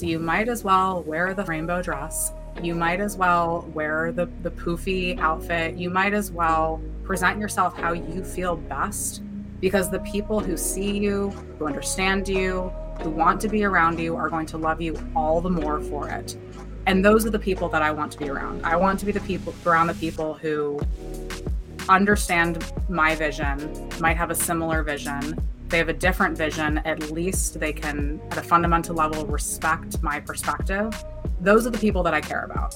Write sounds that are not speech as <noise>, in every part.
So you might as well wear the rainbow dress. You might as well wear the, the poofy outfit. You might as well present yourself how you feel best because the people who see you, who understand you, who want to be around you are going to love you all the more for it. And those are the people that I want to be around. I want to be the people around the people who understand my vision, might have a similar vision. They have a different vision. At least they can, at a fundamental level, respect my perspective. Those are the people that I care about.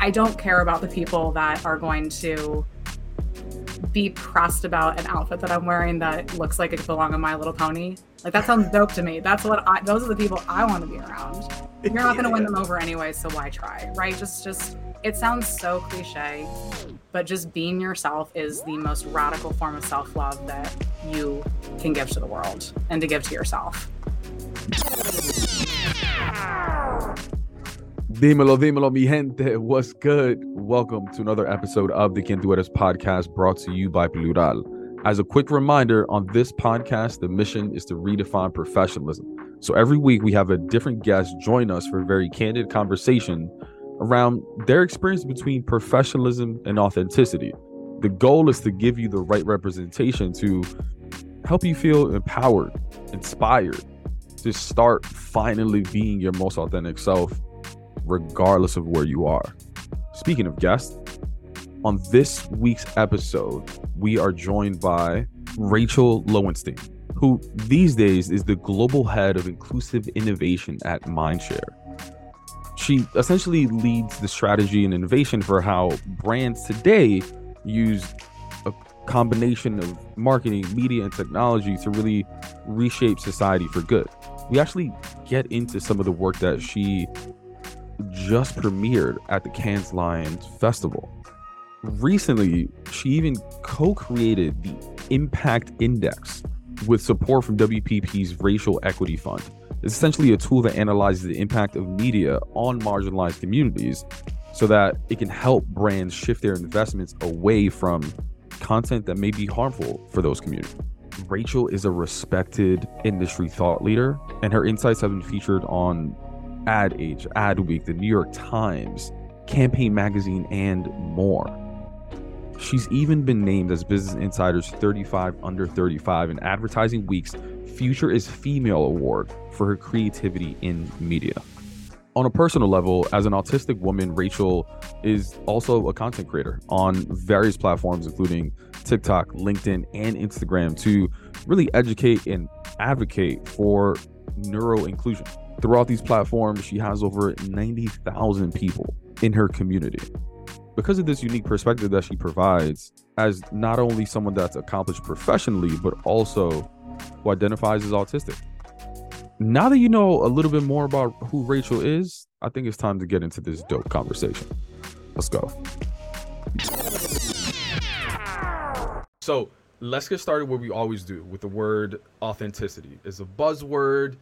I don't care about the people that are going to be pressed about an outfit that I'm wearing that looks like it could belong on My Little Pony. Like that sounds dope to me. That's what I. Those are the people I want to be around. You're not going to win <laughs> them over anyway, so why try, right? Just, just. It sounds so cliche, but just being yourself is the most radical form of self-love that you can give to the world and to give to yourself. Dímelo, dímelo, mi gente. What's good? Welcome to another episode of the Eres podcast brought to you by Plural. As a quick reminder, on this podcast, the mission is to redefine professionalism. So every week we have a different guest join us for a very candid conversation around their experience between professionalism and authenticity. The goal is to give you the right representation to help you feel empowered, inspired, to start finally being your most authentic self regardless of where you are. Speaking of guests, on this week's episode, we are joined by Rachel Lowenstein, who these days is the global head of inclusive innovation at Mindshare. She essentially leads the strategy and innovation for how brands today use a combination of marketing, media, and technology to really reshape society for good. We actually get into some of the work that she just premiered at the Cannes Lions Festival. Recently, she even co created the Impact Index with support from WPP's Racial Equity Fund. It's essentially a tool that analyzes the impact of media on marginalized communities so that it can help brands shift their investments away from content that may be harmful for those communities. Rachel is a respected industry thought leader, and her insights have been featured on Ad Age, Adweek, the New York Times, Campaign Magazine, and more. She's even been named as Business Insider's 35 Under 35 and Advertising Week's Future is Female Award for her creativity in media. On a personal level, as an autistic woman, Rachel is also a content creator on various platforms, including TikTok, LinkedIn, and Instagram, to really educate and advocate for neuro inclusion. Throughout these platforms, she has over 90,000 people in her community. Because of this unique perspective that she provides, as not only someone that's accomplished professionally, but also who identifies as autistic. Now that you know a little bit more about who Rachel is, I think it's time to get into this dope conversation. Let's go. So let's get started where we always do with the word authenticity. It's a buzzword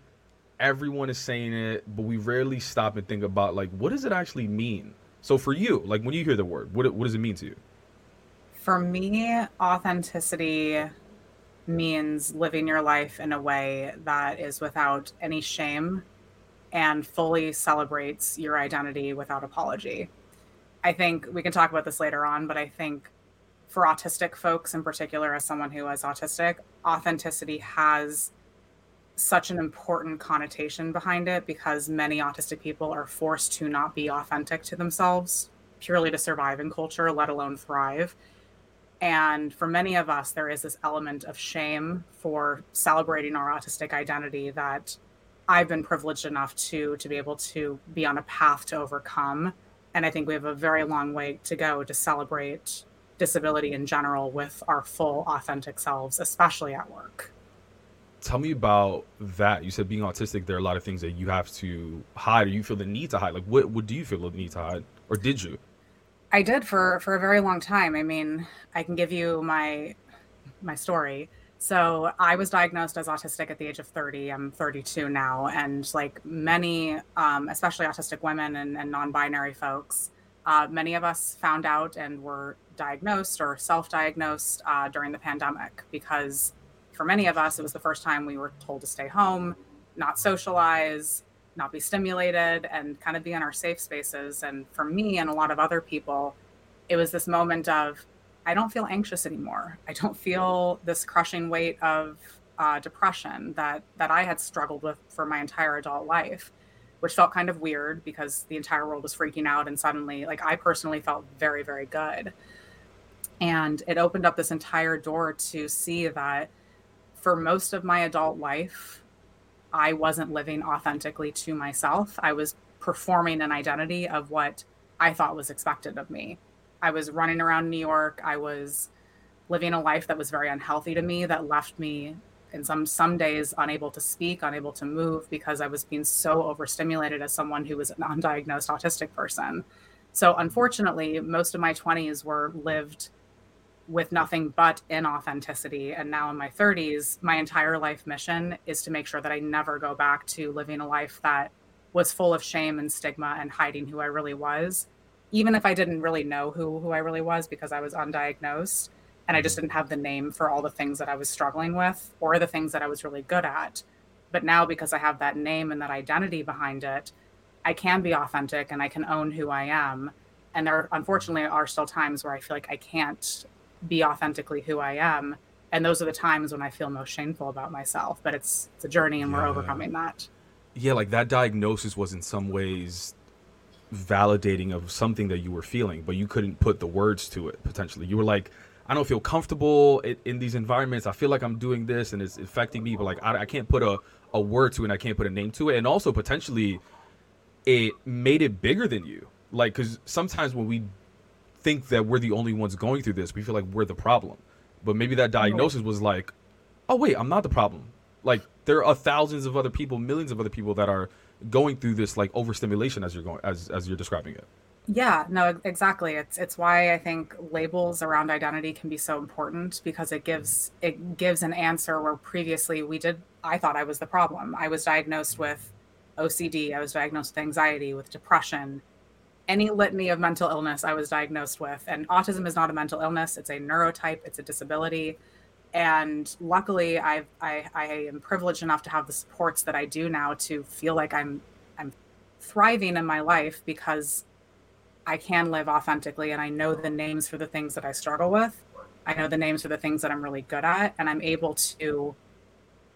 everyone is saying it, but we rarely stop and think about like what does it actually mean. So for you, like when you hear the word, what what does it mean to you? For me, authenticity means living your life in a way that is without any shame and fully celebrates your identity without apology. I think we can talk about this later on, but I think for autistic folks in particular, as someone who is autistic, authenticity has such an important connotation behind it because many autistic people are forced to not be authentic to themselves purely to survive in culture, let alone thrive. And for many of us, there is this element of shame for celebrating our autistic identity that I've been privileged enough to to be able to be on a path to overcome. And I think we have a very long way to go to celebrate disability in general with our full authentic selves, especially at work tell me about that. You said being autistic, there are a lot of things that you have to hide, or you feel the need to hide. Like, what what do you feel the need to hide, or did you? I did for for a very long time. I mean, I can give you my my story. So I was diagnosed as autistic at the age of 30. I'm 32 now, and like many, um, especially autistic women and, and non-binary folks, uh, many of us found out and were diagnosed or self-diagnosed uh, during the pandemic because for many of us, it was the first time we were told to stay home, not socialize, not be stimulated and kind of be in our safe spaces. And for me and a lot of other people, it was this moment of, I don't feel anxious anymore. I don't feel this crushing weight of uh, depression that that I had struggled with for my entire adult life, which felt kind of weird because the entire world was freaking out, and suddenly, like I personally felt very, very good, and it opened up this entire door to see that for most of my adult life, I wasn't living authentically to myself. I was performing an identity of what I thought was expected of me. I was running around New York. I was living a life that was very unhealthy to me that left me in some some days unable to speak, unable to move because I was being so overstimulated as someone who was an undiagnosed autistic person. So unfortunately, most of my 20s were lived with nothing but inauthenticity. And now in my 30s, my entire life mission is to make sure that I never go back to living a life that was full of shame and stigma and hiding who I really was, even if I didn't really know who, who I really was because I was undiagnosed and I just mm-hmm. didn't have the name for all the things that I was struggling with or the things that I was really good at. But now, because I have that name and that identity behind it, I can be authentic and I can own who I am. And there, unfortunately, are still times where I feel like I can't be authentically who I am. And those are the times when I feel most shameful about myself. But it's it's a journey, and yeah. we're overcoming that. Yeah, like that diagnosis was in some ways validating of something that you were feeling, but you couldn't put the words to it. Potentially, you were like, I don't feel comfortable in, in, these environments. I feel like I'm doing this and it's affecting me, but like I, I can't put a, a word to it and I can't put a name to it. And also potentially it made it bigger than you. Like, cause sometimes when we think that we're the only ones going through this, we feel like we're the problem. But maybe that diagnosis was like, oh wait, I'm not the problem. Like there are thousands of other people, millions of other people that are going through this like overstimulation as you're going as as you're describing it. Yeah, no, exactly. It's it's why I think labels around identity can be so important because it gives it gives an answer where previously we did I thought I was the problem. I was diagnosed with OCD, I was diagnosed with anxiety, with depression, any litany of mental illness I was diagnosed with. And autism is not a mental illness, it's a neurotype, it's a disability. And luckily I've I, I am privileged enough to have the supports that I do now to feel like I'm I'm thriving in my life because I can live authentically and I know the names for the things that I struggle with. I know the names for the things that I'm really good at and I'm able to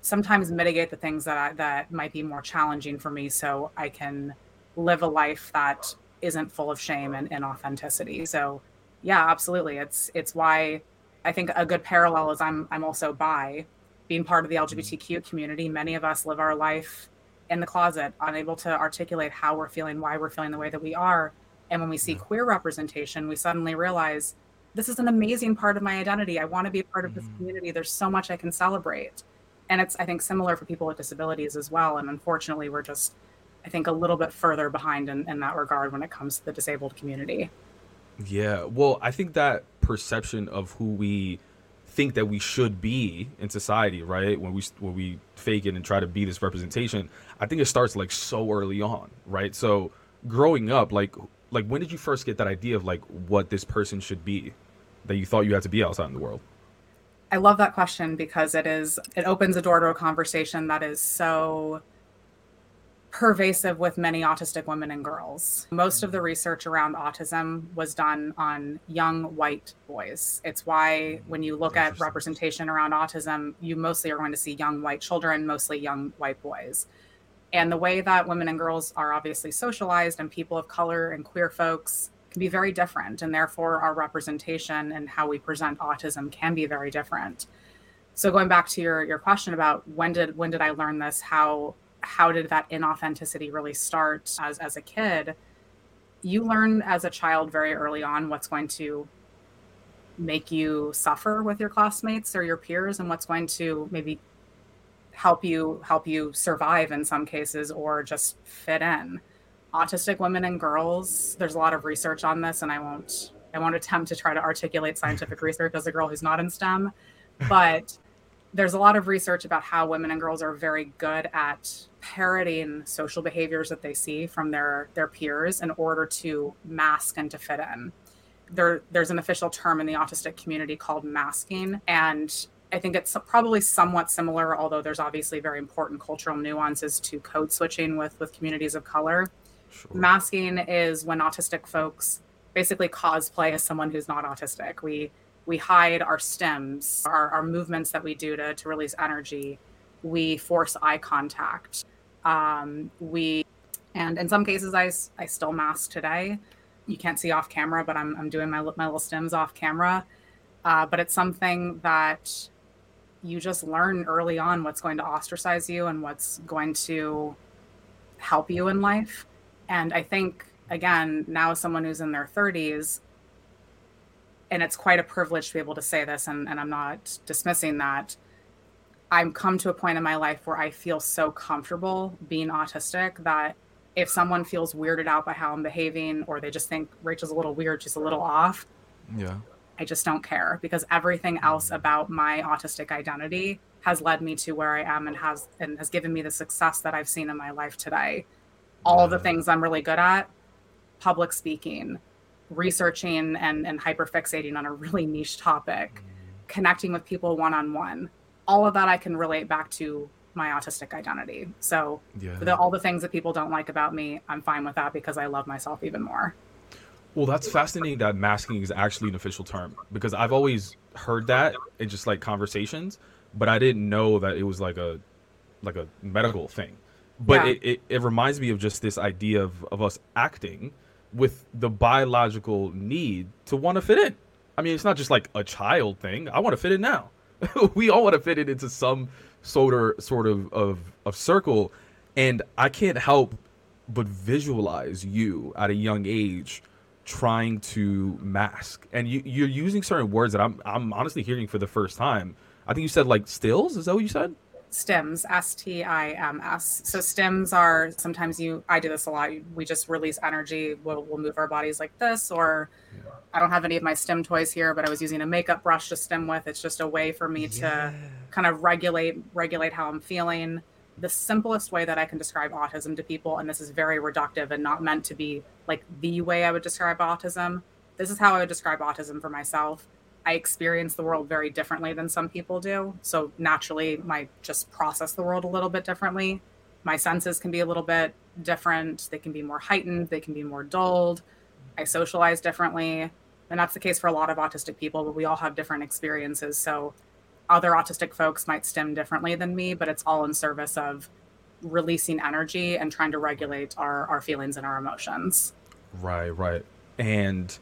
sometimes mitigate the things that I, that might be more challenging for me so I can live a life that isn't full of shame and inauthenticity. So yeah, absolutely. It's it's why I think a good parallel is I'm I'm also bi, being part of the LGBTQ community. Many of us live our life in the closet, unable to articulate how we're feeling, why we're feeling the way that we are and when we see queer representation, we suddenly realize this is an amazing part of my identity. I want to be a part of this mm-hmm. community. There's so much I can celebrate. And it's, I think, similar for people with disabilities as well. And unfortunately, we're just, I think, a little bit further behind in, in that regard when it comes to the disabled community. Yeah. Well, I think that perception of who we think that we should be in society, right? When we when we fake it and try to be this representation, I think it starts like so early on, right? So growing up, like like when did you first get that idea of like what this person should be that you thought you had to be outside in the world? I love that question because it is it opens a door to a conversation that is so pervasive with many autistic women and girls. Most of the research around autism was done on young white boys. It's why hmm, when you look at representation around autism, you mostly are going to see young white children, mostly young white boys and the way that women and girls are obviously socialized and people of color and queer folks can be very different and therefore our representation and how we present autism can be very different so going back to your your question about when did when did i learn this how how did that inauthenticity really start as as a kid you learn as a child very early on what's going to make you suffer with your classmates or your peers and what's going to maybe help you help you survive in some cases or just fit in. Autistic women and girls there's a lot of research on this and i won't i won't attempt to try to articulate scientific research as a girl who's not in stem <laughs> but there's a lot of research about how women and girls are very good at parroting social behaviors that they see from their their peers in order to mask and to fit in there there's an official term in the autistic community called masking and I think it's probably somewhat similar, although there's obviously very important cultural nuances to code switching with with communities of color. Sure. Masking is when autistic folks basically cosplay as someone who's not autistic. We we hide our stims, our, our movements that we do to, to release energy. We force eye contact. Um, we and in some cases, I, I still mask today. You can't see off camera, but I'm, I'm doing my, my little stims off camera. Uh, but it's something that you just learn early on what's going to ostracize you and what's going to help you in life. And I think, again, now as someone who's in their 30s, and it's quite a privilege to be able to say this, and, and I'm not dismissing that. I'm come to a point in my life where I feel so comfortable being autistic that if someone feels weirded out by how I'm behaving or they just think Rachel's a little weird, she's a little off. Yeah. I just don't care because everything else mm. about my autistic identity has led me to where I am and has and has given me the success that I've seen in my life today. All yeah. the things I'm really good at, public speaking, researching and, and hyperfixating on a really niche topic, mm. connecting with people one on one. All of that I can relate back to my autistic identity. So yeah. the, all the things that people don't like about me, I'm fine with that because I love myself even more. Well, that's fascinating that masking is actually an official term because I've always heard that in just like conversations, but I didn't know that it was like a like a medical thing. But yeah. it, it, it reminds me of just this idea of, of us acting with the biological need to want to fit in. I mean, it's not just like a child thing. I want to fit in now. <laughs> we all want to fit it into some sort of sort of, of of circle, and I can't help but visualize you at a young age trying to mask, and you you're using certain words that I'm I'm honestly hearing for the first time. I think you said like stills. Is that what you said? Stims s-t-i-m-s so stims are sometimes you i do this a lot. We just release energy. We'll, we'll move our bodies like this or yeah. i don't have any of my stim toys here but i was using a makeup brush to stim with. It's just a way for me yeah. to kind of regulate regulate how i'm feeling. The simplest way that i can describe autism to people and this is very reductive and not meant to be like the way i would describe autism this is how i would describe autism for myself I experience the world very differently than some people do. So naturally, my just process the world a little bit differently. My senses can be a little bit different. They can be more heightened. They can be more dulled. I socialize differently. And that's the case for a lot of autistic people, but we all have different experiences. So other autistic folks might stim differently than me, but it's all in service of releasing energy and trying to regulate our, our feelings and our emotions. Right, right. And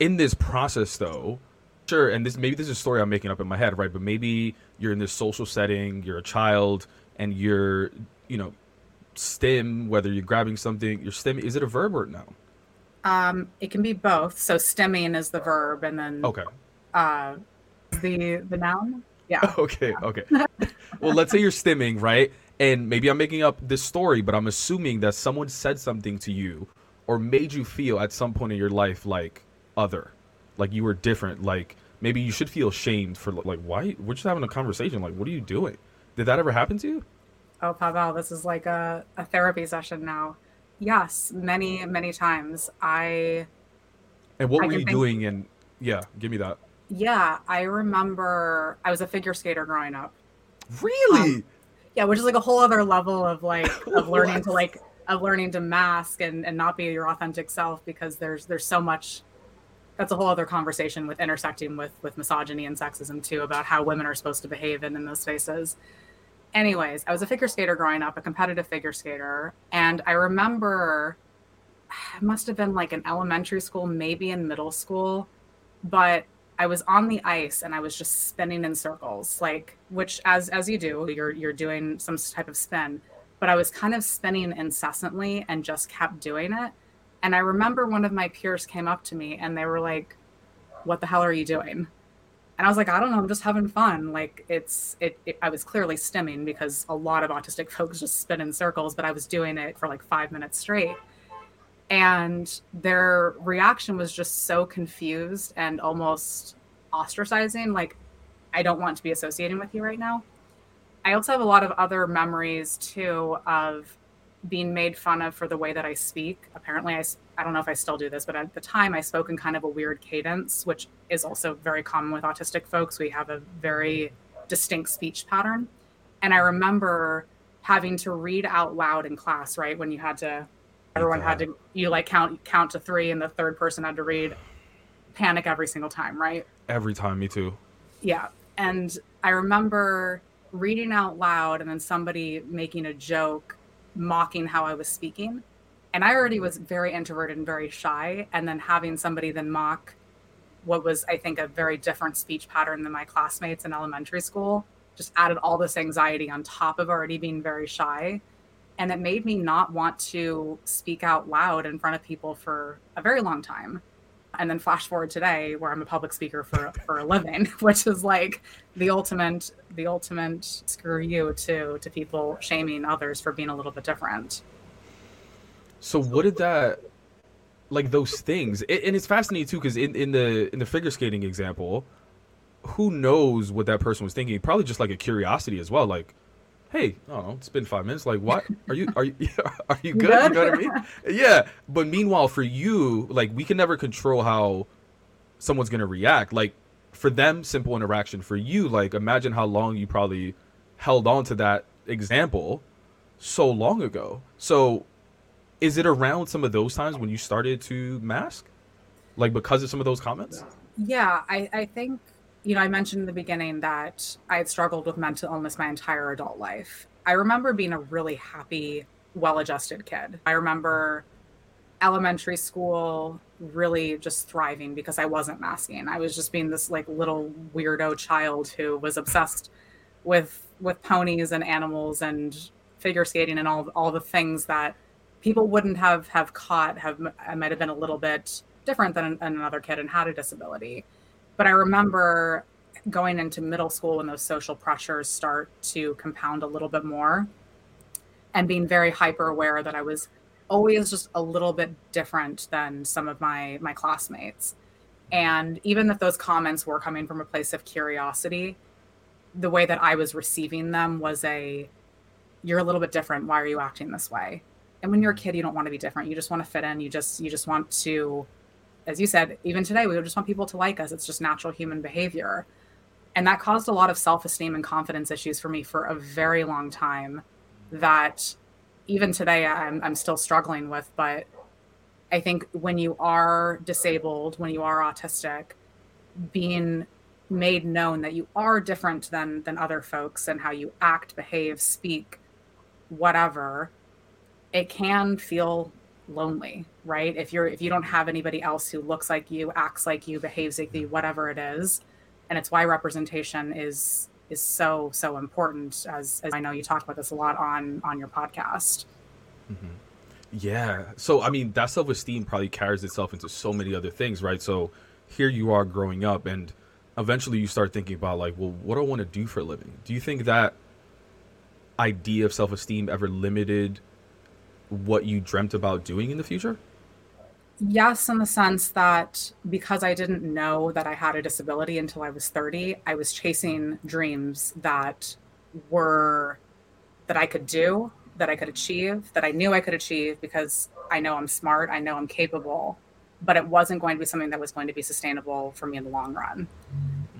in this process though sure and this maybe this is a story i'm making up in my head right but maybe you're in this social setting you're a child and you're you know stim whether you're grabbing something you're stim is it a verb or no? Um it can be both. So stimming is the verb and then okay. uh the the noun? Yeah. <laughs> Okay okay. Well let's say you're stimming right and maybe i'm making up this story but i'm assuming that someone said something to you or made you feel at some point in your life like other. Like you were different. Like maybe you should feel shamed for like why we're just having a conversation. Like what are you doing? Did that ever happen to you? Oh pavel this is like a, a therapy session now. Yes many many times. I and what I were you think, doing and yeah give me that. Yeah i remember i was a figure skater growing up. Really? Um, yeah which is like a whole other level of like <laughs> of learning to like of learning to mask and, and not be your authentic self because there's there's so much that's a whole other conversation with intersecting with with misogyny and sexism too about how women are supposed to behave in, in those spaces. Anyways i was a figure skater growing up a competitive figure skater and i remember <sighs> it must have been like an elementary school maybe in middle school but i was on the ice and i was just spinning in circles like which as as you do you're you're doing some type of spin but i was kind of spinning incessantly and just kept doing it and I remember one of my peers came up to me and they were like, What the hell are you doing? And I was like, I don't know, I'm just having fun. Like it's it, it, I was clearly stimming because a lot of autistic <laughs> folks just spin in circles, but I was doing it for like five minutes straight. And their reaction was just so confused and almost ostracizing, like, I don't want to be associating with you right now. I also have a lot of other memories too of being made fun of for the way that I speak. Apparently, I, I don't know if I still do this, but at the time I spoke in kind of a weird cadence, which is also very common with autistic folks. We have a very distinct speech pattern. And I remember having to read out loud in class, right? When you had to, everyone had to, you like count count to three, and the third person had to read. Panic every single time, right? Every time, me too. Yeah, and I remember reading out loud, and then somebody making a joke, mocking how I was speaking, and I already was very introverted and very shy, and then having somebody then mock what was I think a very different speech pattern than my classmates in elementary school just added all this anxiety on top of already being very shy. And it made me not want to speak out loud in front of people for a very long time. And then flash forward today where I'm a public speaker for for a living, <laughs> which is like the ultimate the ultimate screw you to to people shaming others for being a little bit different. So what did that like those things and it's fascinating too because in, in the in the figure skating example who knows what that person was thinking? Probably just like a curiosity as well. Like, hey, I don't know, it's been five minutes. Like, what are you? Are you? <laughs> Are you good? You know what I mean? Yeah. But meanwhile, for you, like, we can never control how someone's gonna react. Like, for them, simple interaction. For you, like, imagine how long you probably held on to that example so long ago. So, is it around some of those times when you started to mask, like because of some of those comments? Yeah, I, I think you know, I mentioned in the beginning that I had struggled with mental illness my entire adult life. I remember being a really happy, well adjusted kid. I remember elementary school really just thriving because I wasn't masking. I was just being this like little weirdo child who was obsessed with with ponies and animals and figure skating and all all the things that people wouldn't have have caught have I might have been a little bit different than, than another kid and had a disability but I remember going into middle school when those social pressures start to compound a little bit more and being very hyper aware that I was always just a little bit different than some of my my classmates. And even if those comments were coming from a place of curiosity, the way that I was receiving them was a you're a little bit different. Why are you acting this way? And when you're a kid, you don't want to be different. You just want to fit in. You just you just want to as you said, even today, we just want people to like us. It's just natural human behavior. And that caused a lot of self esteem and confidence issues for me for a very long time that even today I'm, I'm still struggling with. But I think when you are disabled, when you are autistic, being made known that you are different than than other folks and how you act, behave, speak, whatever, it can feel lonely right? If you're if you don't have anybody else who looks like you acts like you behaves like you whatever it is and it's why representation is is so so important as, as i know you talk about this a lot on on your podcast. Mm-hmm. yeah. So i mean that self-esteem probably carries itself into so many other things right? So here you are growing up and eventually you start thinking about like well what do i want to do for a living? Do you think that idea of self-esteem ever limited what you dreamt about doing in the future? Yes, in the sense that because I didn't know that I had a disability until I was 30, I was chasing dreams that were that I could do, that I could achieve, that I knew I could achieve because I know I'm smart, I know I'm capable, but it wasn't going to be something that was going to be sustainable for me in the long run.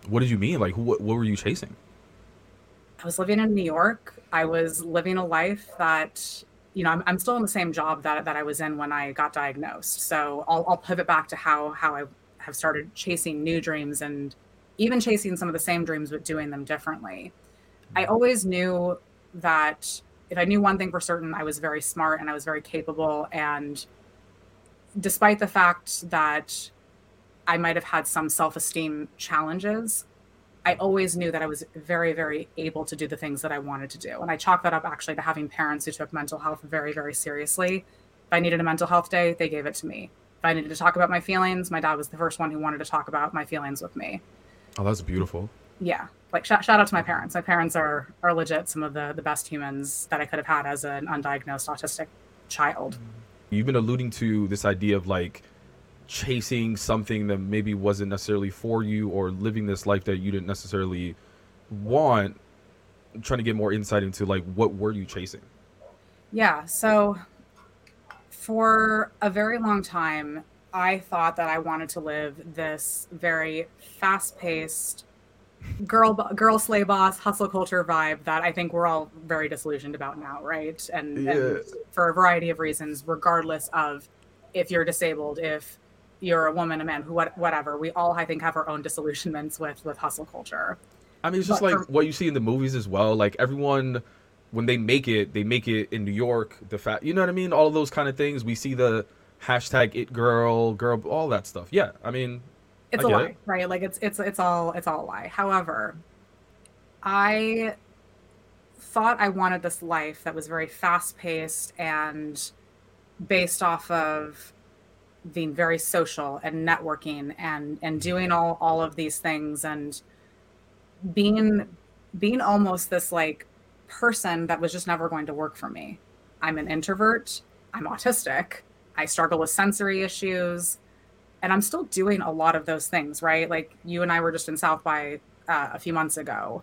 What did you mean? Like, what, what were you chasing? I was living in New York. I was living a life that you know, I'm, I'm still in the same job that, that I was in when I got diagnosed. So I'll, I'll pivot back to how, how I have started chasing new dreams and even chasing some of the same dreams, but doing them differently. I always knew that if I knew one thing for certain, I was very smart and I was very capable. And despite the fact that I might have had some self esteem challenges, I always knew that I was very, very able to do the things that I wanted to do. And I chalk that up actually to having parents who took mental health very, very seriously. If I needed a mental health day, they gave it to me. If I needed to talk about my feelings, my dad was the first one who wanted to talk about my feelings with me. Oh, that's beautiful. Yeah. Like sh- shout out to my parents. My parents are are legit some of the the best humans that I could have had as an undiagnosed autistic child. You've been alluding to this idea of like chasing something that maybe wasn't necessarily for you or living this life that you didn't necessarily want I'm trying to get more insight into like what were you chasing Yeah. So for a very long time, I thought that I wanted to live this very fast paced, girl girl slay boss hustle culture vibe that I think we're all very disillusioned about now, right? And, Yeah. and for a variety of reasons, regardless of if you're disabled, if you're a woman, a man, who what, whatever, we all I think have our own disillusionments with with hustle culture. I mean, it's just But like for- what you see in the movies as well. Like everyone, when they make it, they make it in New York. The fact, you know what I mean? All of those kind of things. We see the hashtag it girl, girl, all that stuff. Yeah, I mean, It's I a lie, it. right? Like it's it's it's all it's all a lie. However, I thought I wanted this life that was very fast paced and based off of being very social and networking and and doing all all of these things and being being almost this like person that was just never going to work for me. I'm an introvert, I'm autistic, I struggle with sensory issues, and I'm still doing a lot of those things, right? Like you and I were just in South by uh, a few months ago.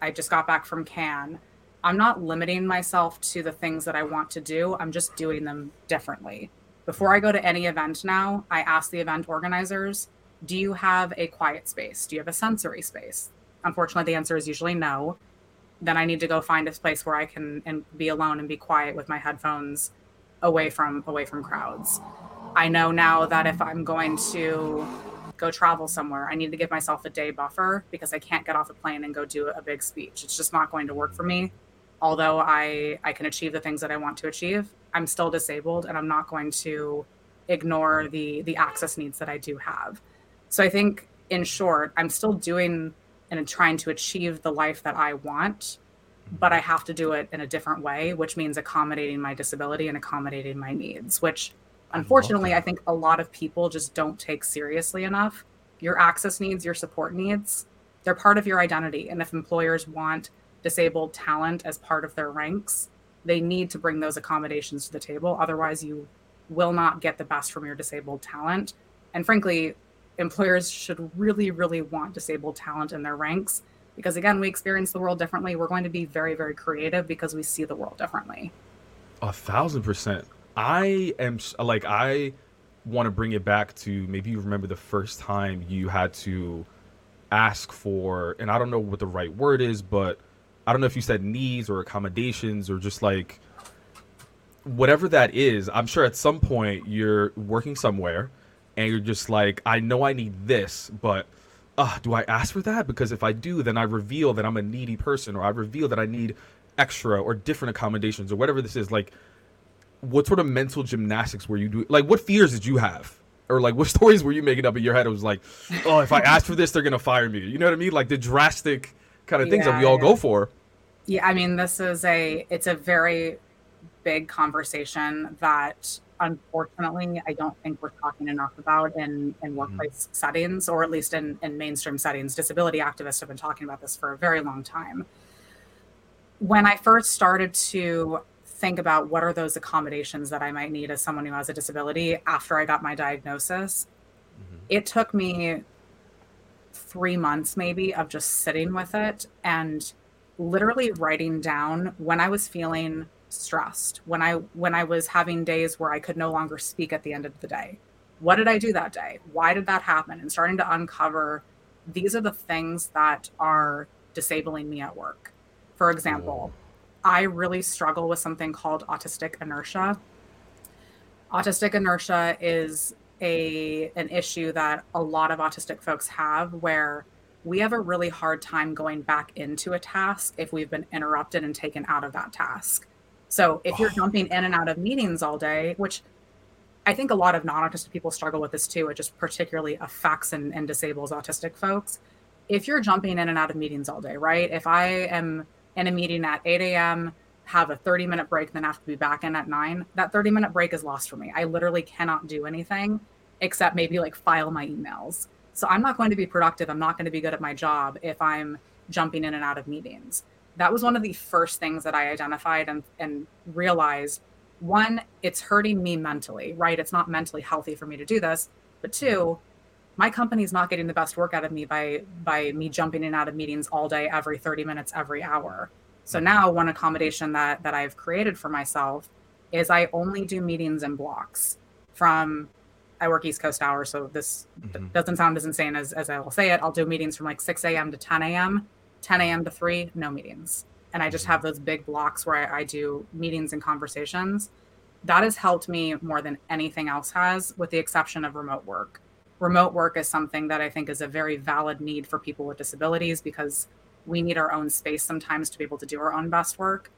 I just got back from Cannes. I'm not limiting myself to the things that I want to do. I'm just doing them differently. Before I go to any event now, I ask the event organizers, do you have a quiet space? Do you have a sensory space? Unfortunately, the answer is usually no. Then I need to go find a place where I can and be alone and be quiet with my headphones away from away from crowds. I know now that if I'm going to go travel somewhere, I need to give myself a day buffer because I can't get off a plane and go do a big speech. It's just not going to work for me. Although I I can achieve the things that I want to achieve, I'm still disabled and I'm not going to ignore the the access needs that I do have. So I think in short, I'm still doing and trying to achieve the life that I want, but I have to do it in a different way, which means accommodating my disability and accommodating my needs, which unfortunately, that. I think a lot of people just don't take seriously enough. Your access needs, your support needs, they're part of your identity. And if employers want disabled talent as part of their ranks, they need to bring those accommodations to the table. Otherwise, you will not get the best from your disabled talent. And frankly, employers should really, really want disabled talent in their ranks because, again, we experience the world differently. We're going to be very, very creative because we see the world differently. A thousand percent. I am like I want to bring it back to maybe you remember the first time you had to ask for, and I don't know what the right word is, but I don't know if you said needs or accommodations or just like whatever that is. I'm sure at some point you're working somewhere and you're just like, I know I need this, but uh, do I ask for that? Because if I do, then I reveal that I'm a needy person, or I reveal that I need extra or different accommodations, or whatever this is. Like, what sort of mental gymnastics were you doing? Like, what fears did you have? Or like, what <laughs> stories were you making up in your head? It was like, oh, if I ask for this, they're gonna fire me. You know what I mean? Like the drastic kind of things that we all yeah. go for. Yeah, I mean, this is a it's a very big conversation that unfortunately I don't think we're talking enough about in in mm-hmm. workplace settings or at least in in mainstream settings. Disability activists have been talking about this for a very long time. When I first started to think about what are those accommodations that I might need as someone who has a disability after I got my diagnosis, mm-hmm. it took me three months maybe of just sitting with it and literally writing down when I was feeling stressed, when I when I was having days where I could no longer speak at the end of the day. What did I do that day? Why did that happen? And starting to uncover these are the things that are disabling me at work. For example, mm. I really struggle with something called autistic inertia. Autistic inertia is a an issue that a lot of autistic folks have where we have a really hard time going back into a task if we've been interrupted and taken out of that task. So if you're Oh. jumping in and out of meetings all day, which I think a lot of non-autistic people struggle with this too, it just particularly affects and, and disables autistic folks. If you're jumping in and out of meetings all day, right? If I am in a meeting at 8 a.m., have a 30 minute break, then have to be back in at nine, that 30 minute break is lost for me. I literally cannot do anything except maybe like file my emails. So I'm not going to be productive. I'm not going to be good at my job if I'm jumping in and out of meetings. That was one of the first things that I identified and, and realized one, it's hurting me mentally, right? It's not mentally healthy for me to do this. But two, my company's not getting the best work out of me by by me jumping in and out of meetings all day, every 30 minutes, every hour. So now one accommodation that that I've created for myself is I only do meetings in blocks from I work East Coast hours, so this mm-hmm. doesn't sound as insane as, as I will say it. I'll do meetings from like 6 a.m. to 10 a.m., 10 a.m. to 3, no meetings. And I just mm-hmm. have those big blocks where I, I do meetings and conversations. That has helped me more than anything else has, with the exception of remote work. Remote work is something that I think is a very valid need for people with disabilities because we need our own space sometimes to be able to do our own best work.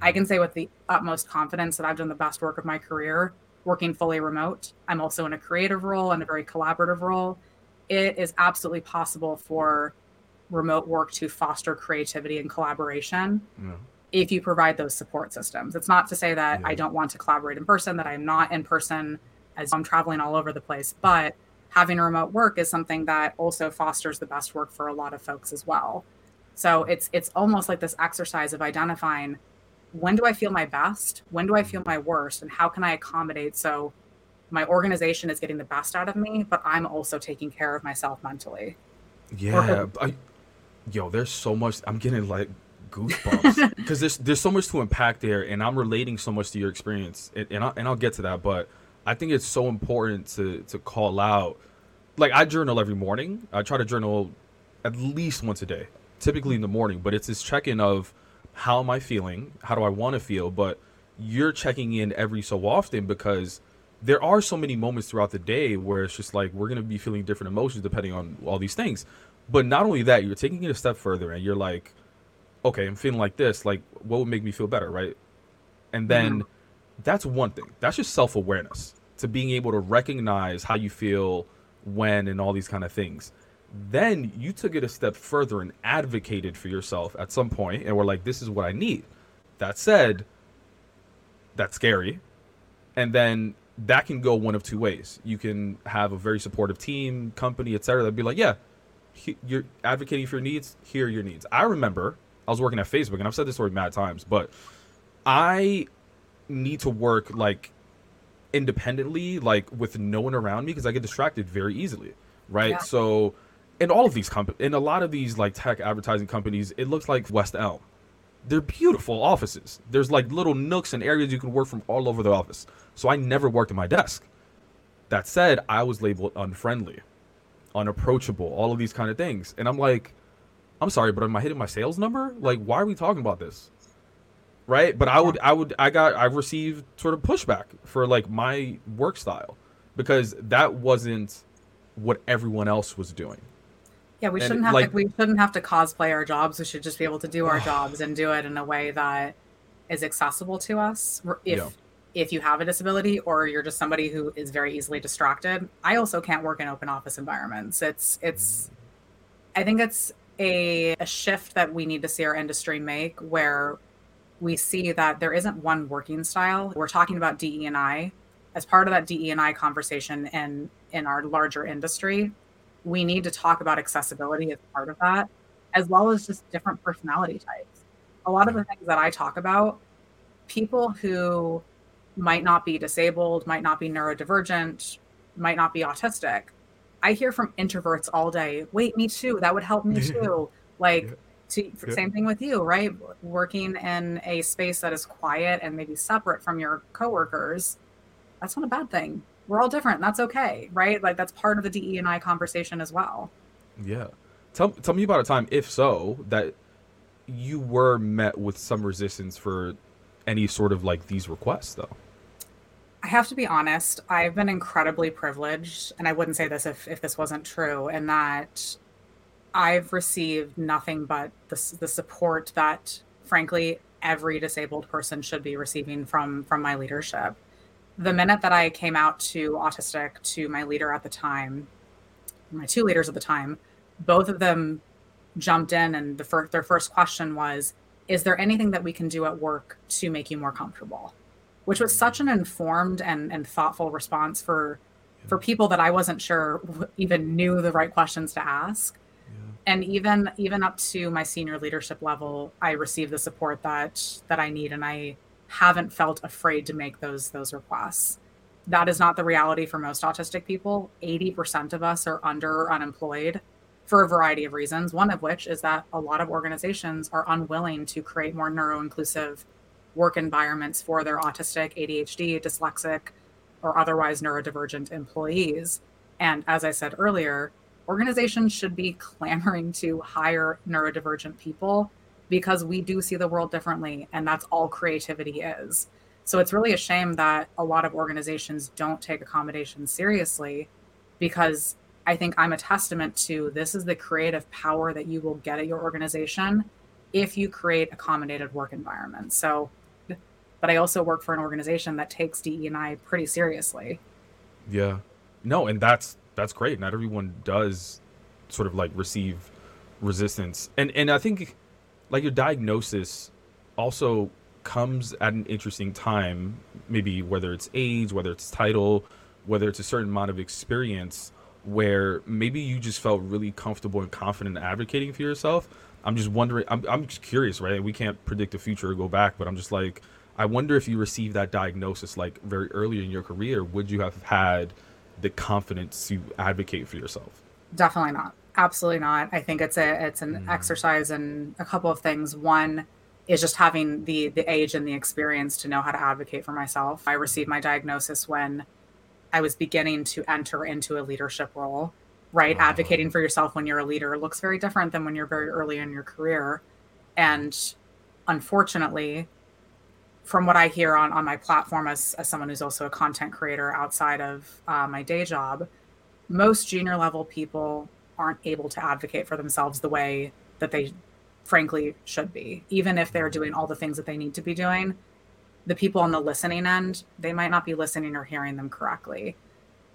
I can say with the utmost confidence that I've done the best work of my career working fully remote. I'm also in a creative role and a very collaborative role. It is absolutely possible for remote work to foster creativity and collaboration yeah. if you provide those support systems. It's not to say that yeah. I don't want to collaborate in person, that I'm not in person as I'm traveling all over the place, but having remote work is something that also fosters the best work for a lot of folks as well. So it's it's almost like this exercise of identifying when do I feel my best? When do I feel my worst? And how can I accommodate so my organization is getting the best out of me, but I'm also taking care of myself mentally? Yeah. I, yo, there's so much. I'm getting like goosebumps <laughs> because there's there's so much to unpack there, and I'm relating so much to your experience, and and, I, and I'll get to that. But I think it's so important to to call out. Like I journal every morning. I try to journal at least once a day, typically in the morning. But it's this check-in of how am I feeling? How do I want to feel? But you're checking in every so often because there are so many moments throughout the day where it's just like we're going to be feeling different emotions depending on all these things. But not only that, you're taking it a step further and you're like, okay, I'm feeling like this. Like, what would make me feel better? Right. And then mm-hmm. that's one thing. That's just self awareness to being able to recognize how you feel when and all these kind of things. Then you took it a step further and advocated for yourself at some point and were like, this is what I need. That said, that's scary. And then that can go one of two ways. You can have a very supportive team, company, etc. That'd be like, yeah, he, you're advocating for your needs. Here are your needs. I remember I was working at Facebook, and I've said this story mad times, but I need to work like independently, like with no one around me, because I get distracted very easily, right? Yeah. So in all of these companies, in a lot of these like tech advertising companies, it looks like West Elm. They're beautiful offices. There's like little nooks and areas you can work from all over the office. So I never worked at my desk. That said, I was labeled unfriendly, unapproachable, all of these kind of things. And I'm like, I'm sorry, but am I hitting my sales number? Like, why are we talking about this? Right? But I would, I would, I got, I received sort of pushback for like my work style because that wasn't what everyone else was doing. Yeah, we and shouldn't have like, to, we shouldn't have to cosplay our jobs. We should just be able to do our jobs and do it in a way that is accessible to us. If yeah. if you have a disability or you're just somebody who is very easily distracted, I also can't work in open office environments. It's it's I think it's a, a shift that we need to see our industry make where we see that there isn't one working style. We're talking about DE and I as part of that DE and I conversation in in our larger industry we need to talk about accessibility as part of that, as well as just different personality types. A lot of the things that I talk about, people who might not be disabled, might not be neurodivergent, might not be autistic. I hear from introverts all day, wait, me too. That would help me <laughs> too. like, yeah. To, yeah. same thing with you, right? Working in a space that is quiet and maybe separate from your coworkers, that's not a bad thing we're all different. that's okay, right? Like that's part of the DE and I conversation as well. Yeah. Tell tell me about a time, if so, that you were met with some resistance for any sort of like these requests though. I have to be honest, I've been incredibly privileged, and I wouldn't say this if, if this wasn't true, and that I've received nothing but the, the support that, frankly, every disabled person should be receiving from from my leadership the minute that I came out to autistic to my leader at the time, my two leaders at the time, both of them jumped in, and the fir- their first question was, "Is there anything that we can do at work to make you more comfortable?" Which was such an informed and, and thoughtful response for for people that I wasn't sure even knew the right questions to ask. Yeah. And even even up to my senior leadership level, I received the support that that I need, and I haven't felt afraid to make those those requests. That is not the reality for most autistic people. 80% of us are under or unemployed. for a variety of reasons. One of which is that a lot of organizations are unwilling to create more neuro inclusive work environments for their autistic, ADHD, dyslexic, or otherwise neurodivergent employees. And as I said earlier, organizations should be <laughs> clamoring to hire neurodivergent people because we do see the world differently, and that's all creativity is. So it's really a shame that a lot of organizations don't take accommodations seriously because I think I'm a testament to this is the creative power that you will get at your organization if you create accommodated work environments. So, but I also work for an organization that takes DE and I pretty seriously. Yeah, no, and that's that's great. Not everyone does sort of like receive resistance, and and I think like your diagnosis also comes at an interesting time, maybe whether it's age, whether it's title, whether it's a certain amount of experience where maybe you just felt really comfortable and confident advocating for yourself. I'm just wondering, I'm, I'm just curious, right? We can't predict the future or go back, but I'm just like, I wonder if you received that diagnosis like very early in your career, would you have had the confidence to advocate for yourself? Definitely not. Absolutely not. I think it's a it's an mm. exercise in a couple of things. One, is just having the the age and the experience to know how to advocate for myself. I received my diagnosis when I was beginning to enter into a leadership role, right? Wow. Advocating for yourself when you're a leader looks very different than when you're very early in your career. And unfortunately, from what I hear on, on my platform as, as someone who's also a content creator outside of uh, my day job, most junior level people aren't able to advocate for themselves the way that they frankly should be. Even if they're doing all the things that they need to be doing the people on the listening end they might not be listening or hearing them correctly.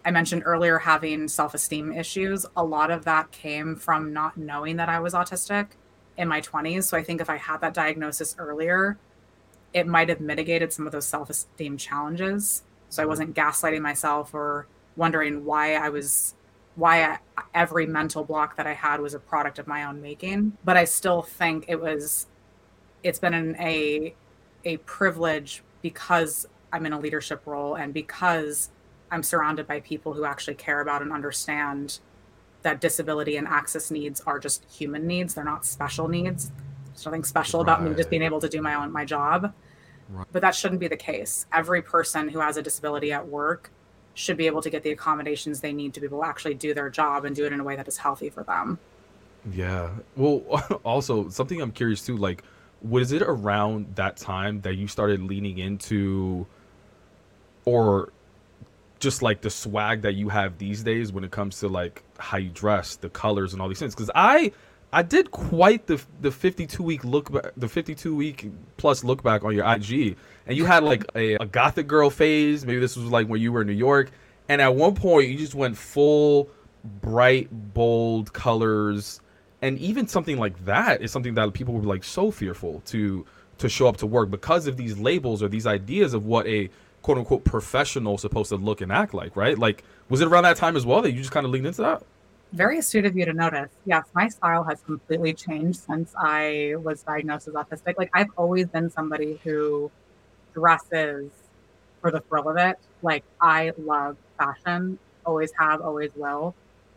I mentioned earlier having self-esteem issues. A lot of that came from not knowing that i was autistic in my 20s so i think if i had that diagnosis earlier it might have mitigated some of those self-esteem challenges. So i wasn't gaslighting myself or wondering why i was why I, every mental block that I had was a product of my own making. But I still think it was, it's been an, a, a privilege because I'm in a leadership role and because I'm surrounded by people who actually care about and understand that disability and access needs are just human needs. They're not special needs. There's nothing special right. about me just being able to do my own my job. Right. But that shouldn't be the case. Every person who has a disability at work should be able to get the accommodations they need to be able to actually do their job and do it in a way that is healthy for them. Yeah. Well, <laughs> also something I'm curious too, like, was it around that time that you started leaning into, or just like the swag that you have these days when it comes to like how you dress, the colors, and all these things? Because I I did quite the the 52 week look back, the 52 week plus look back on your IG, and you had like a, a gothic girl phase. Maybe this was like when you were in New York, and at one point you just went full bright, bold colors, and even something like that is something that people were like so fearful to to show up to work because of these labels or these ideas of what a quote unquote professional supposed to look and act like, right? Like, was it around that time as well that you just kind of leaned into that? Very astute of you to notice. Yes, my style has completely changed since I was diagnosed as autistic. Like I've always been somebody who dresses for the thrill of it. Like I love fashion, always have, always will.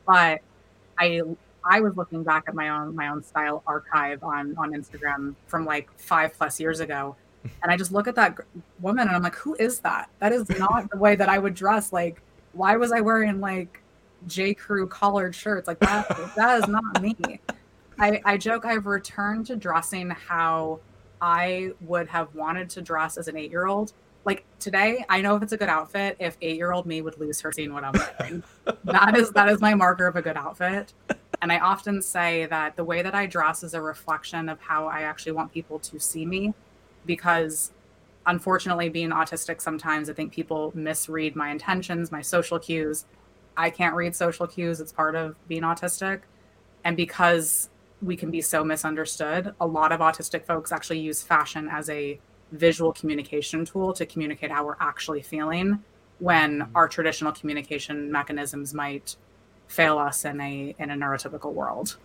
But I I was looking back at my own my own style archive on on Instagram from like five plus years ago, and I just look at that woman and I'm like, who is that? That is not the way that I would dress. Like, why was I wearing like J. Crew collared shirts. Like that, that is not me. I, I joke I've returned to dressing how I would have wanted to dress as an eight year old. Like today, I know if it's a good outfit, if eight year old me would lose her seeing what I'm wearing. that is that is my marker of a good outfit. And I often say that the way that I dress is a reflection of how I actually want people to see me because unfortunately being autistic sometimes I think people misread my intentions, my social cues, I can't read social cues. It's part of being autistic. And because we can be so misunderstood, a lot of autistic folks actually use fashion as a visual communication tool to communicate how we're actually feeling when mm-hmm. our traditional communication mechanisms might fail us in a in a neurotypical world.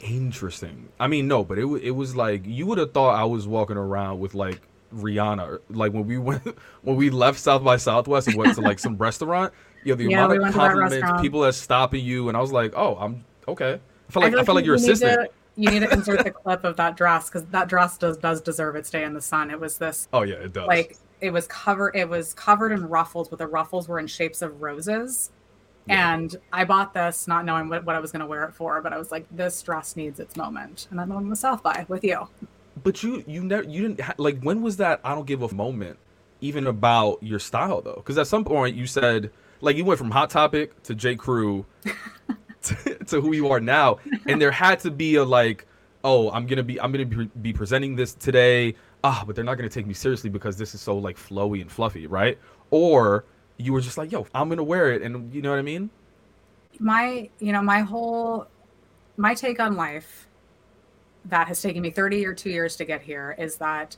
Interesting. I mean, no, but it it was like you would have thought I was walking around with like Rihanna. Like when we went <laughs> when we left South by Southwest and went to like some <laughs> restaurant, you know, the yeah, amount we of compliments, people that stopping you, and I was like, oh, I'm Okay. I felt like I, feel like, your assistant. To, you need to insert the <laughs> clip of that dress because that dress does does deserve its day in the sun. It was this. Oh yeah, it does. Like it was covered. It was covered in ruffles, but the ruffles were in shapes of roses. Yeah. And I bought this not knowing what, what I was going to wear it for, but I was like, this dress needs its moment, and I'm on the South by with you. But you, you never, you didn't ha- like. When was that? I don't give a moment, even about your style though, because at some point you said, like, you went from Hot Topic to J Crew to, <laughs> to who you are now, and there had to be a like, oh, I'm gonna be, I'm gonna be, be presenting this today. Ah, but they're not gonna take me seriously because this is so like flowy and fluffy, right? Or you were just like, yo, I'm gonna wear it, and you know what I mean? My, you know, my whole, my take on life that has taken me 30 or two years to get here is that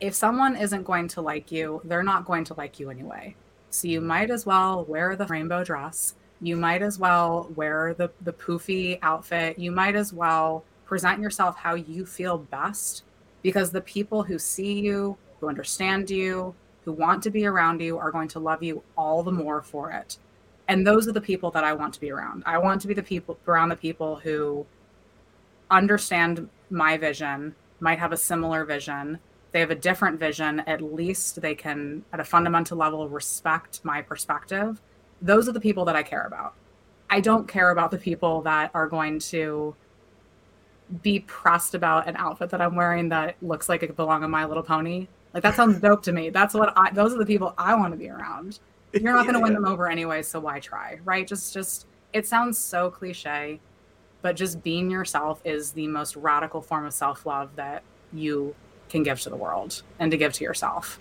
if someone isn't going to like you, they're not going to like you anyway. So you might as well wear the rainbow dress. You might as well wear the, the poofy outfit. You might as well present yourself how you feel best because the people who see you, who understand you, who want to be around you are going to love you all the more for it. And those are the people that I want to be around. I want to be the people around the people who understand my vision, might have a similar vision. They have a different vision. At least they can, at a fundamental level, respect my perspective. Those are the people that I care about. I don't care about the people that are going to be pressed about an outfit that I'm wearing that looks like it belongs on My Little Pony like that sounds dope to me. That's what I those are the people I want to be around. You're not yeah, going to win them <laughs> over anyway, so why try? Right? Just just it sounds so cliche, but just being yourself is the most radical form of self-love that you can give to the world and to give to yourself.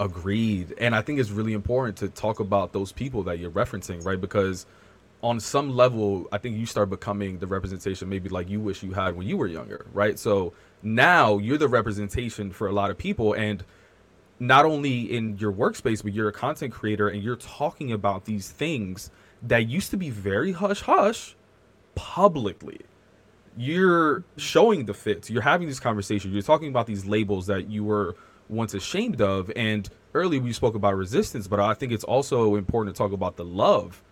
Agreed. And I think it's really important to talk about those people that you're referencing, right? Because on some level, I think you start becoming the representation maybe like you wish you had when you were younger, right? So now you're the representation for a lot of people and not only in your workspace but you're a content creator and you're talking about these things that used to be very hush hush publicly you're showing the fits you're having these conversations. You're talking about these labels that you were once ashamed of. And earlier we spoke about resistance but i think it's also important to talk about the love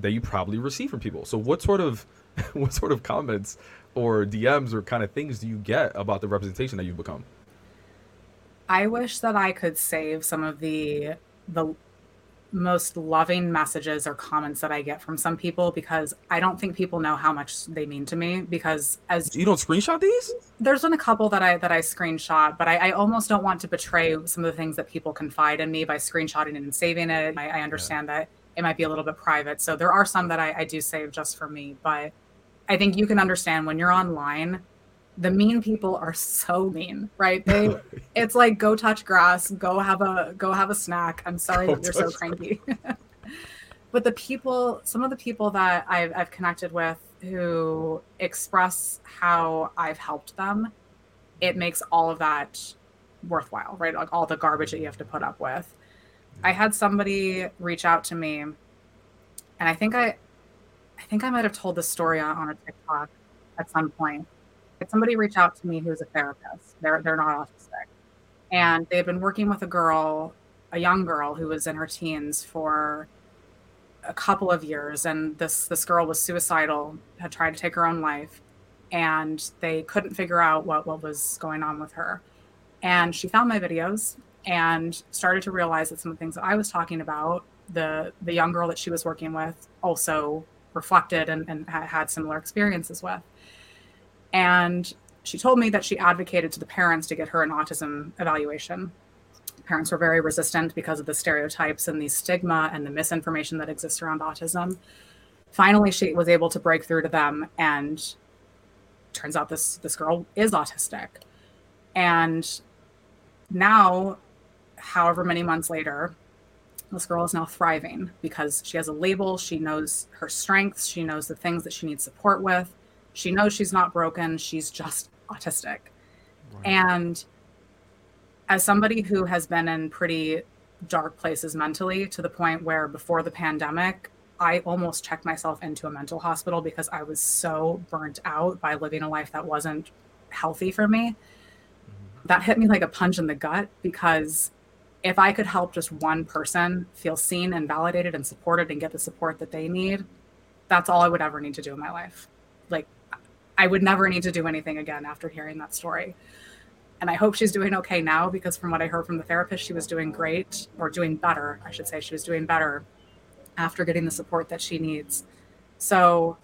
that you probably receive from people. So what sort of <laughs> what sort of comments or DMs or kind of things do you get about the representation that you've become? I wish that I could save some of the the most loving messages or comments that I get from some people because I don't think people know how much they mean to me. Because as you don't screenshot these, there's been a couple that I that I screenshot, but I, I almost don't want to betray some of the things that people confide in me by screenshotting it and saving it. I, I understand yeah. that it might be a little bit private, so there are some that I, I do save just for me, but I think you can understand when you're online, the mean people are so mean, right? They <laughs> it's like go touch grass, go have a go have a snack. I'm sorry go that you're so cranky. <laughs> but the people, some of the people that I've I've connected with who express how I've helped them, it makes all of that worthwhile, right? Like all the garbage that you have to put up with. I had somebody reach out to me and I think I I think I might have told this story on, on a TikTok at some point. Somebody reach out to me who's a therapist. They're they're not autistic, and they had been working with a girl, a young girl who was in her teens for a couple of years, and this this girl was suicidal, had tried to take her own life, and they couldn't figure out what what was going on with her. And she found my videos and started to realize that some of the things that I was talking about, the the young girl that she was working with also reflected and, and had similar experiences with. And she told me that she advocated to the parents to get her an autism evaluation. Parents were very resistant because of the stereotypes and the stigma and the misinformation that exists around autism. Finally, she was able to break through to them, and turns out this this girl is autistic. And now, however many months later, this girl is now thriving because she has a label. She knows her strengths. She knows the things that she needs support with. She knows she's not broken. She's just autistic. Right. And as somebody who has been in pretty dark places mentally to the point where before the pandemic, I almost checked myself into a mental hospital because I was so burnt out by living a life that wasn't healthy for me. Mm-hmm. That hit me like a punch in the gut because if I could help just one person feel seen and validated and supported and get the support that they need, that's all I would ever need to do in my life. Like, I would never need to do anything again after hearing that story. And I hope she's doing okay now because from what I heard from the therapist, she was doing great or doing better, I should say. She was doing better after getting the support that she needs. So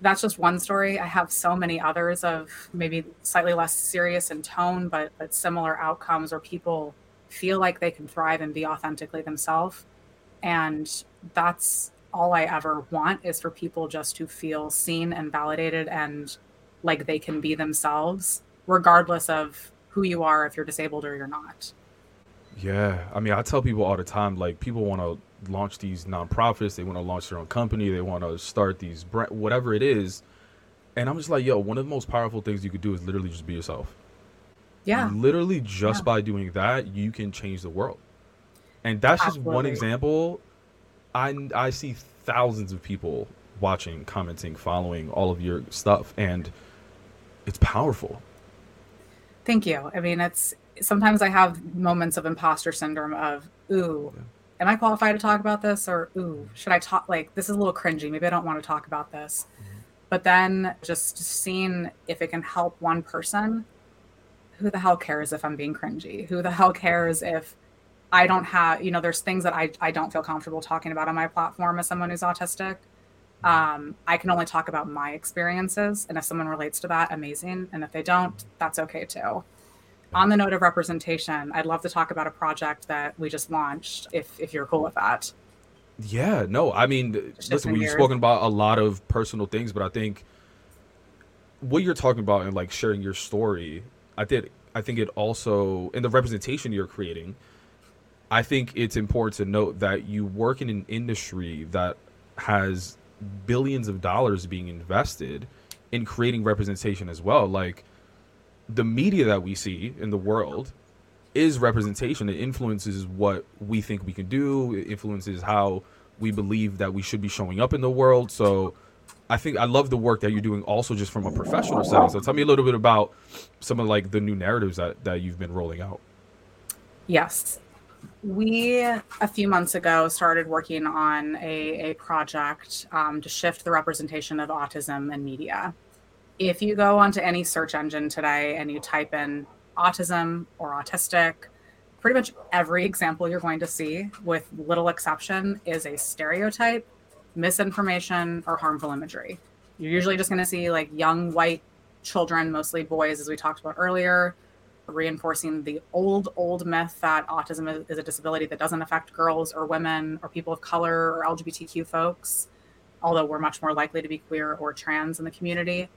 that's just one story. I have so many others of maybe slightly less serious in tone, but but similar outcomes where people feel like they can thrive and be authentically themselves. And that's all I ever want is for people just to feel seen and validated and like they can be themselves, regardless of who you are, if you're disabled or you're not. Yeah. I mean, I tell people all the time, like, people want to launch these nonprofits, they want to launch their own company, they want to start these, brand, whatever it is. And I'm just like, yo, one of the most powerful things you could do is literally just be yourself. Yeah. Literally, just yeah. by doing that, you can change the world. And that's Absolutely. just one example. I, I see thousands of people watching, commenting, following all of your stuff, and it's powerful. Thank you. I mean, it's sometimes I have moments of imposter syndrome of, ooh, am I qualified to talk about this? Or, ooh, should I talk? Like, this is a little cringy. Maybe I don't want to talk about this. Mm-hmm. But then just seeing if it can help one person, who the hell cares if I'm being cringy? Who the hell cares if I don't have, you know, there's things that I, I don't feel comfortable talking about on my platform as someone who's autistic. Um, I can only talk about my experiences. And if someone relates to that, amazing. And if they don't, that's okay too. On the note of representation, I'd love to talk about a project that we just launched if, if you're cool with that. Yeah, no, I mean, listen, we've spoken about a lot of personal things, but I think what you're talking about and like sharing your story, I did, I think it also, in the representation you're creating, I think it's important to note that you work in an industry that has billions of dollars being invested in creating representation as well. Like the media that we see in the world is representation. It influences what we think we can do, it influences how we believe that we should be showing up in the world. So I think I love the work that you're doing also just from a professional setting. So tell me a little bit about some of like the new narratives that, that you've been rolling out. Yes we a few months ago started working on a, a project um, to shift the representation of autism in media. If you go onto any search engine today and you type in autism or autistic pretty much every example you're going to see with little exception is a stereotype misinformation or harmful imagery. You're usually just going to see like young white children mostly boys as we talked about earlier reinforcing the old, old myth that autism is a disability that doesn't affect girls or women or people of color or LGBTQ folks, although we're much more likely to be queer or trans in the community.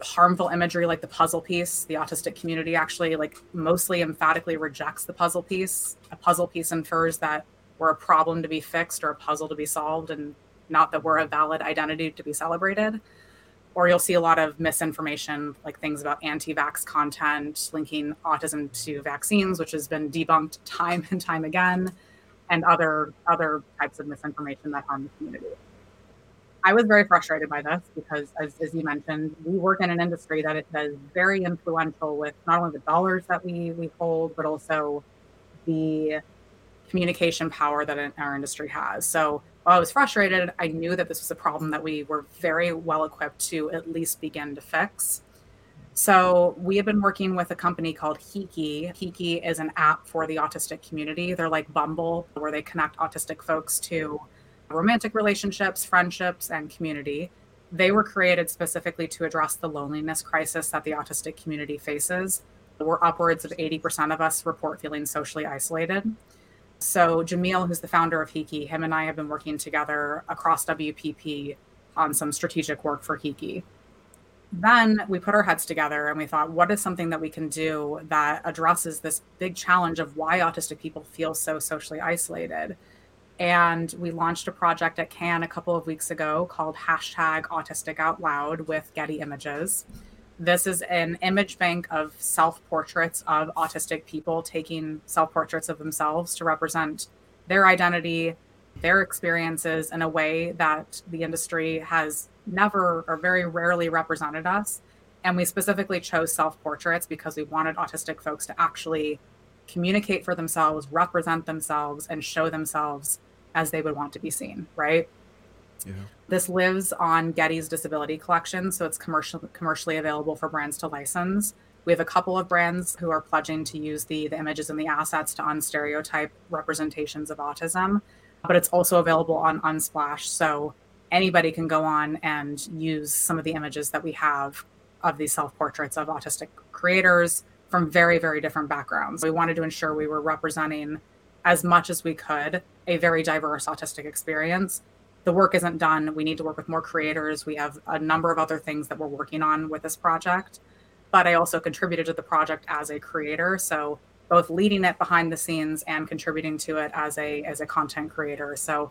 Harmful imagery like the puzzle piece, the autistic community actually like mostly emphatically rejects the puzzle piece. A puzzle piece infers that we're a problem to be fixed or a puzzle to be solved and not that we're a valid identity to be celebrated or you'll see a lot of misinformation, like things about anti vax content, linking autism to vaccines, which has been debunked time and time again, and other, other types of misinformation that harm the community. I was very frustrated by this because, as, as you mentioned, we work in an industry that is very influential with not only the dollars that we, we hold, but also the communication power that our industry has. So while I was frustrated, I knew that this was a problem that we were very well equipped to at least begin to fix. So we have been working with a company called Hiki. Hiki is an app for the autistic community. They're like Bumble, where they connect autistic folks to romantic relationships, friendships, and community. They were created specifically to address the loneliness crisis that the autistic community faces. Where upwards of 80% of us report feeling socially isolated. So Jamell, who's the founder of Hiki, him and I have been working together across WPP on some strategic work for Hiki. Then we put our heads together and we thought, what is something that we can do that addresses this big challenge of why autistic people feel so socially isolated? And we launched a project at Cannes a couple of weeks ago called hashtag autistic out loud with Getty Images. This is an image bank of self portraits of autistic people taking self portraits of themselves to represent their identity, their experiences in a way that the industry has never or very rarely represented us. And we specifically chose self portraits because we wanted autistic folks to actually communicate for themselves, represent themselves, and show themselves as they would want to be seen, right? Yeah. This lives on Getty's Disability Collection, so it's commercial, commercially available for brands to license. We have a couple of brands who are pledging to use the, the images and the assets to unstereotype representations of autism, but it's also available on Unsplash. So anybody can go on and use some of the images that we have of these self portraits of autistic creators from very, very different backgrounds. We wanted to ensure we were representing as much as we could a very diverse autistic experience. The work isn't done. We need to work with more creators. We have a number of other things that we're working on with this project but I also contributed to the project as a creator. So both leading it behind the scenes and contributing to it as a as a content creator. So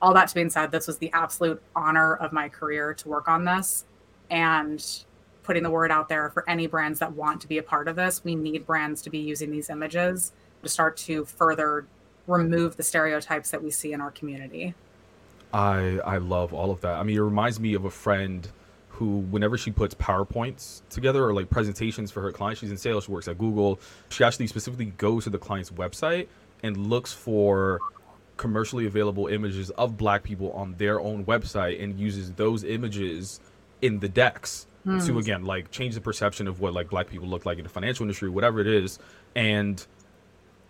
all that to being said, this was the absolute honor of my career to work on this and putting the word out there for any brands that want to be a part of this. We need brands to be using these images to start to further remove the stereotypes that we see in our community. I I love all of that. I mean, it reminds me of a friend who whenever she puts powerpoints together or like presentations for her clients she's in sales she works at google she actually specifically goes to the client's website and looks for commercially available images of black people on their own website and uses those images in the decks mm. to again like change the perception of what like black people look like in the financial industry whatever it is and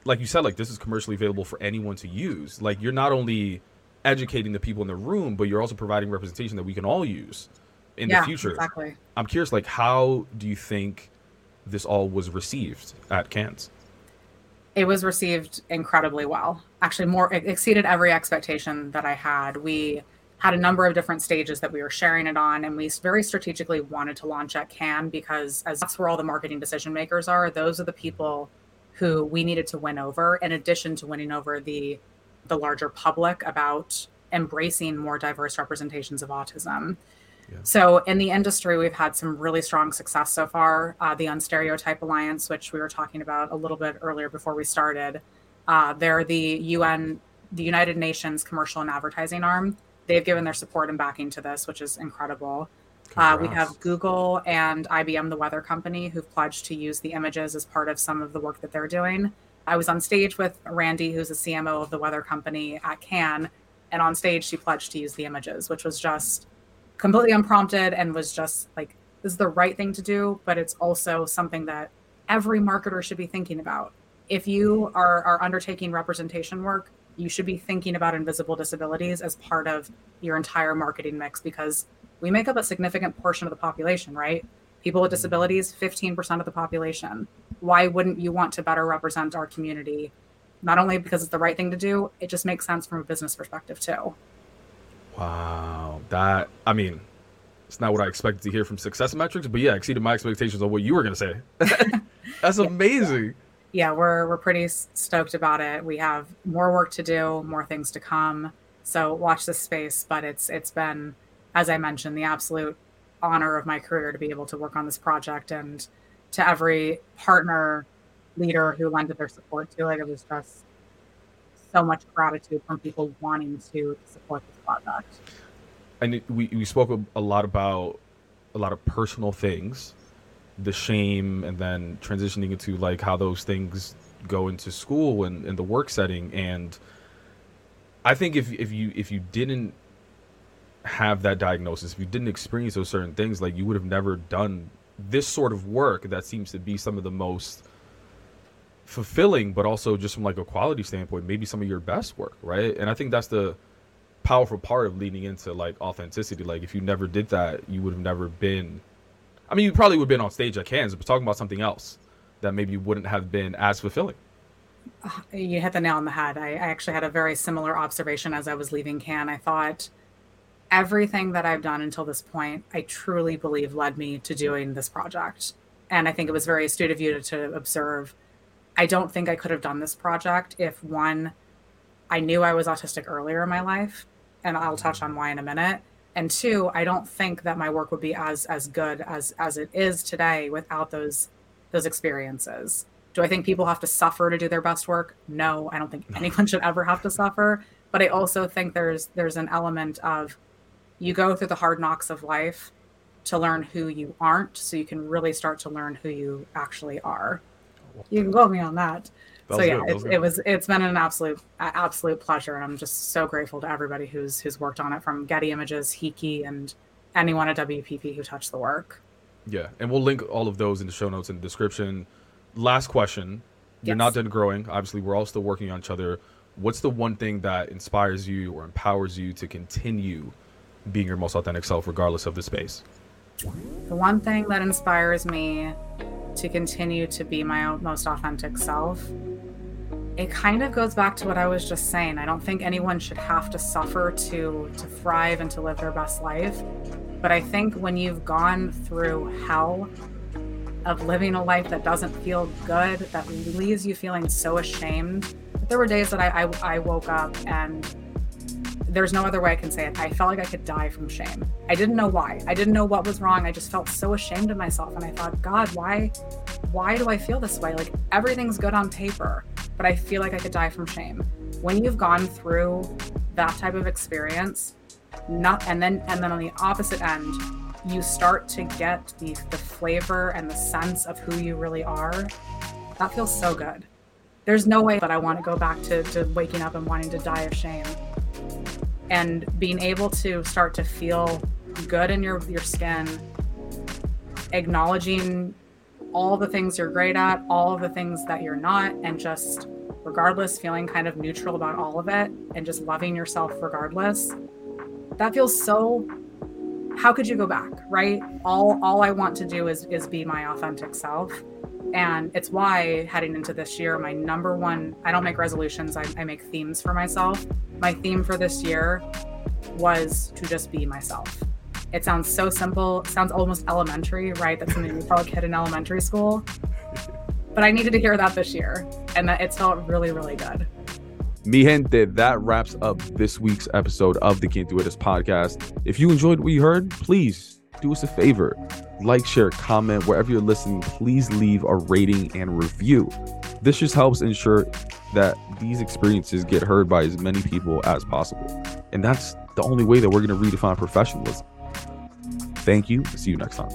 like you said like this is commercially available for anyone to use like you're not only educating the people in the room but you're also providing representation that we can all use in yeah, the future. Exactly. I'm curious, like, how do you think this all was received at Cannes? It was received incredibly well. Actually, more it exceeded every expectation that I had. We had a number of different stages that we were sharing it on, and we very strategically wanted to launch at Cannes because as that's where all the marketing decision makers are. Those are the people who we needed to win over, in addition to winning over the the larger public about embracing more diverse representations of autism. So in the industry, we've had some really strong success so far. Uh, the Unstereotype Alliance, which we were talking about a little bit earlier before we started, uh, they're the UN, the United Nations commercial and advertising arm. They've given their support and backing to this, which is incredible. Uh, we have Google and IBM, the weather company, who've pledged to use the images as part of some of the work that they're doing. I was on stage with Randi, who's the CMO of the weather company at Cannes, and on stage she pledged to use the images, which was just completely unprompted and was just like this is the right thing to do but it's also something that every marketer should be thinking about. If you are, are undertaking representation work you should be thinking about invisible disabilities as part of your entire marketing mix because we make up a significant portion of the population right? People with mm-hmm. disabilities 15% of the population why wouldn't you want to better represent our community not only because it's the right thing to do it just makes sense from a business perspective too Wow, that I mean, it's not what I expected to hear from Success Metrics, but yeah, exceeded my expectations on what you were gonna say. <laughs> <laughs> That's amazing. Yeah, we're we're pretty stoked about it. We have more work to do, more things to come. So watch this space. But it's it's been, as I mentioned, the absolute honor of my career to be able to work on this project and to every partner leader who lended their support to it. It was just so much gratitude from people wanting to support this project. And we, we spoke a lot about a lot of personal things, the shame, and then transitioning into like how those things go into school and, and the work setting. And I think if, if you if you didn't have that diagnosis, if you didn't experience those certain things, like you would have never done this sort of work that seems to be some of the most fulfilling, but also just from like a quality standpoint, maybe some of your best work, right? And I think that's the powerful part of leaning into like authenticity. Like if you never did that, you would have never been. I mean, you probably would have been on stage at Cannes, but talking about something else that maybe wouldn't have been as fulfilling. Uh, you hit the nail on the head. I, I actually had a very similar observation as I was leaving Cannes. I thought everything that I've done until this point, I truly believe led me to doing this project. And I think it was very astute of you to, to observe I don't think I could have done this project if one, I knew I was autistic earlier in my life, and I'll touch on why in a minute. And two, I don't think that my work would be as as good as as it is today without those those experiences. Do I think people have to suffer to do their best work? No, I don't think anyone should ever have to suffer. But I also think there's there's an element of you go through the hard knocks of life to learn who you aren't so you can really start to learn who you actually are you can quote me on that. so yeah, it, it, was it's been an absolute absolute pleasure, and I'm just so grateful to everybody who's who's worked on it, from Getty Images, Hiki, and anyone at WPP who touched the work. Yeah, and we'll link all of those in the show notes in the description. Last question: You're yes. not done growing. Obviously, we're all still working on each other. What's the one thing that inspires you or empowers you to continue being your most authentic self, regardless of the space? The one thing that inspires me to continue to be my most authentic self it kind of goes back to what I was just saying. I don't think anyone should have to suffer to to thrive and to live their best life. But I think when you've gone through hell of living a life that doesn't feel good, that leaves you feeling so ashamed. There were days that I, I, I woke up and there's no other way I can say it. I felt like I could die from shame. I didn't know why. I didn't know what was wrong. I just felt so ashamed of myself. And I thought, God, why why do I feel this way? Like everything's good on paper, but I feel like I could die from shame. When you've gone through that type of experience, not and then and then on the opposite end, you start to get the the flavor and the sense of who you really are. That feels so good. There's no way that I want to go back to, to waking up and wanting to die of shame and being able to start to feel good in your your skin acknowledging all the things you're great at all of the things that you're not and just regardless feeling kind of neutral about all of it and just loving yourself regardless that feels so how could you go back right? All all i want to do is is be my authentic self and it's why heading into this year my number one i don't make resolutions I, I make themes for myself my theme for this year was to just be myself. It sounds so simple, sounds almost elementary, right? That's something you tell a kid in elementary school. But I needed to hear that this year, and that it felt really, really good. Mi gente, that wraps up this week's episode of the ¿Quién Tú Eres? podcast. If you enjoyed what you heard, please do us a favor. Like, share, comment wherever you're listening. Please leave a rating and review. This just helps ensure that these experiences get heard by as many people as possible. And that's the only way that we're going to redefine professionalism. Thank you. See you next time.